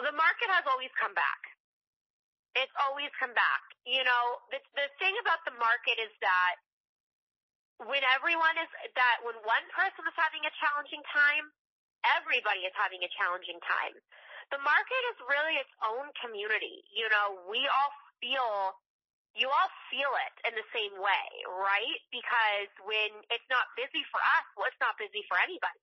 The market has always come back. It's always come back. You know, the, the thing about the market is that when everyone is, that when one person is having a challenging time, everybody is having a challenging time. The market is really its own community. You know, we all feel you all feel it in the same way, right? Because when it's not busy for us, well, it's not busy for anybody.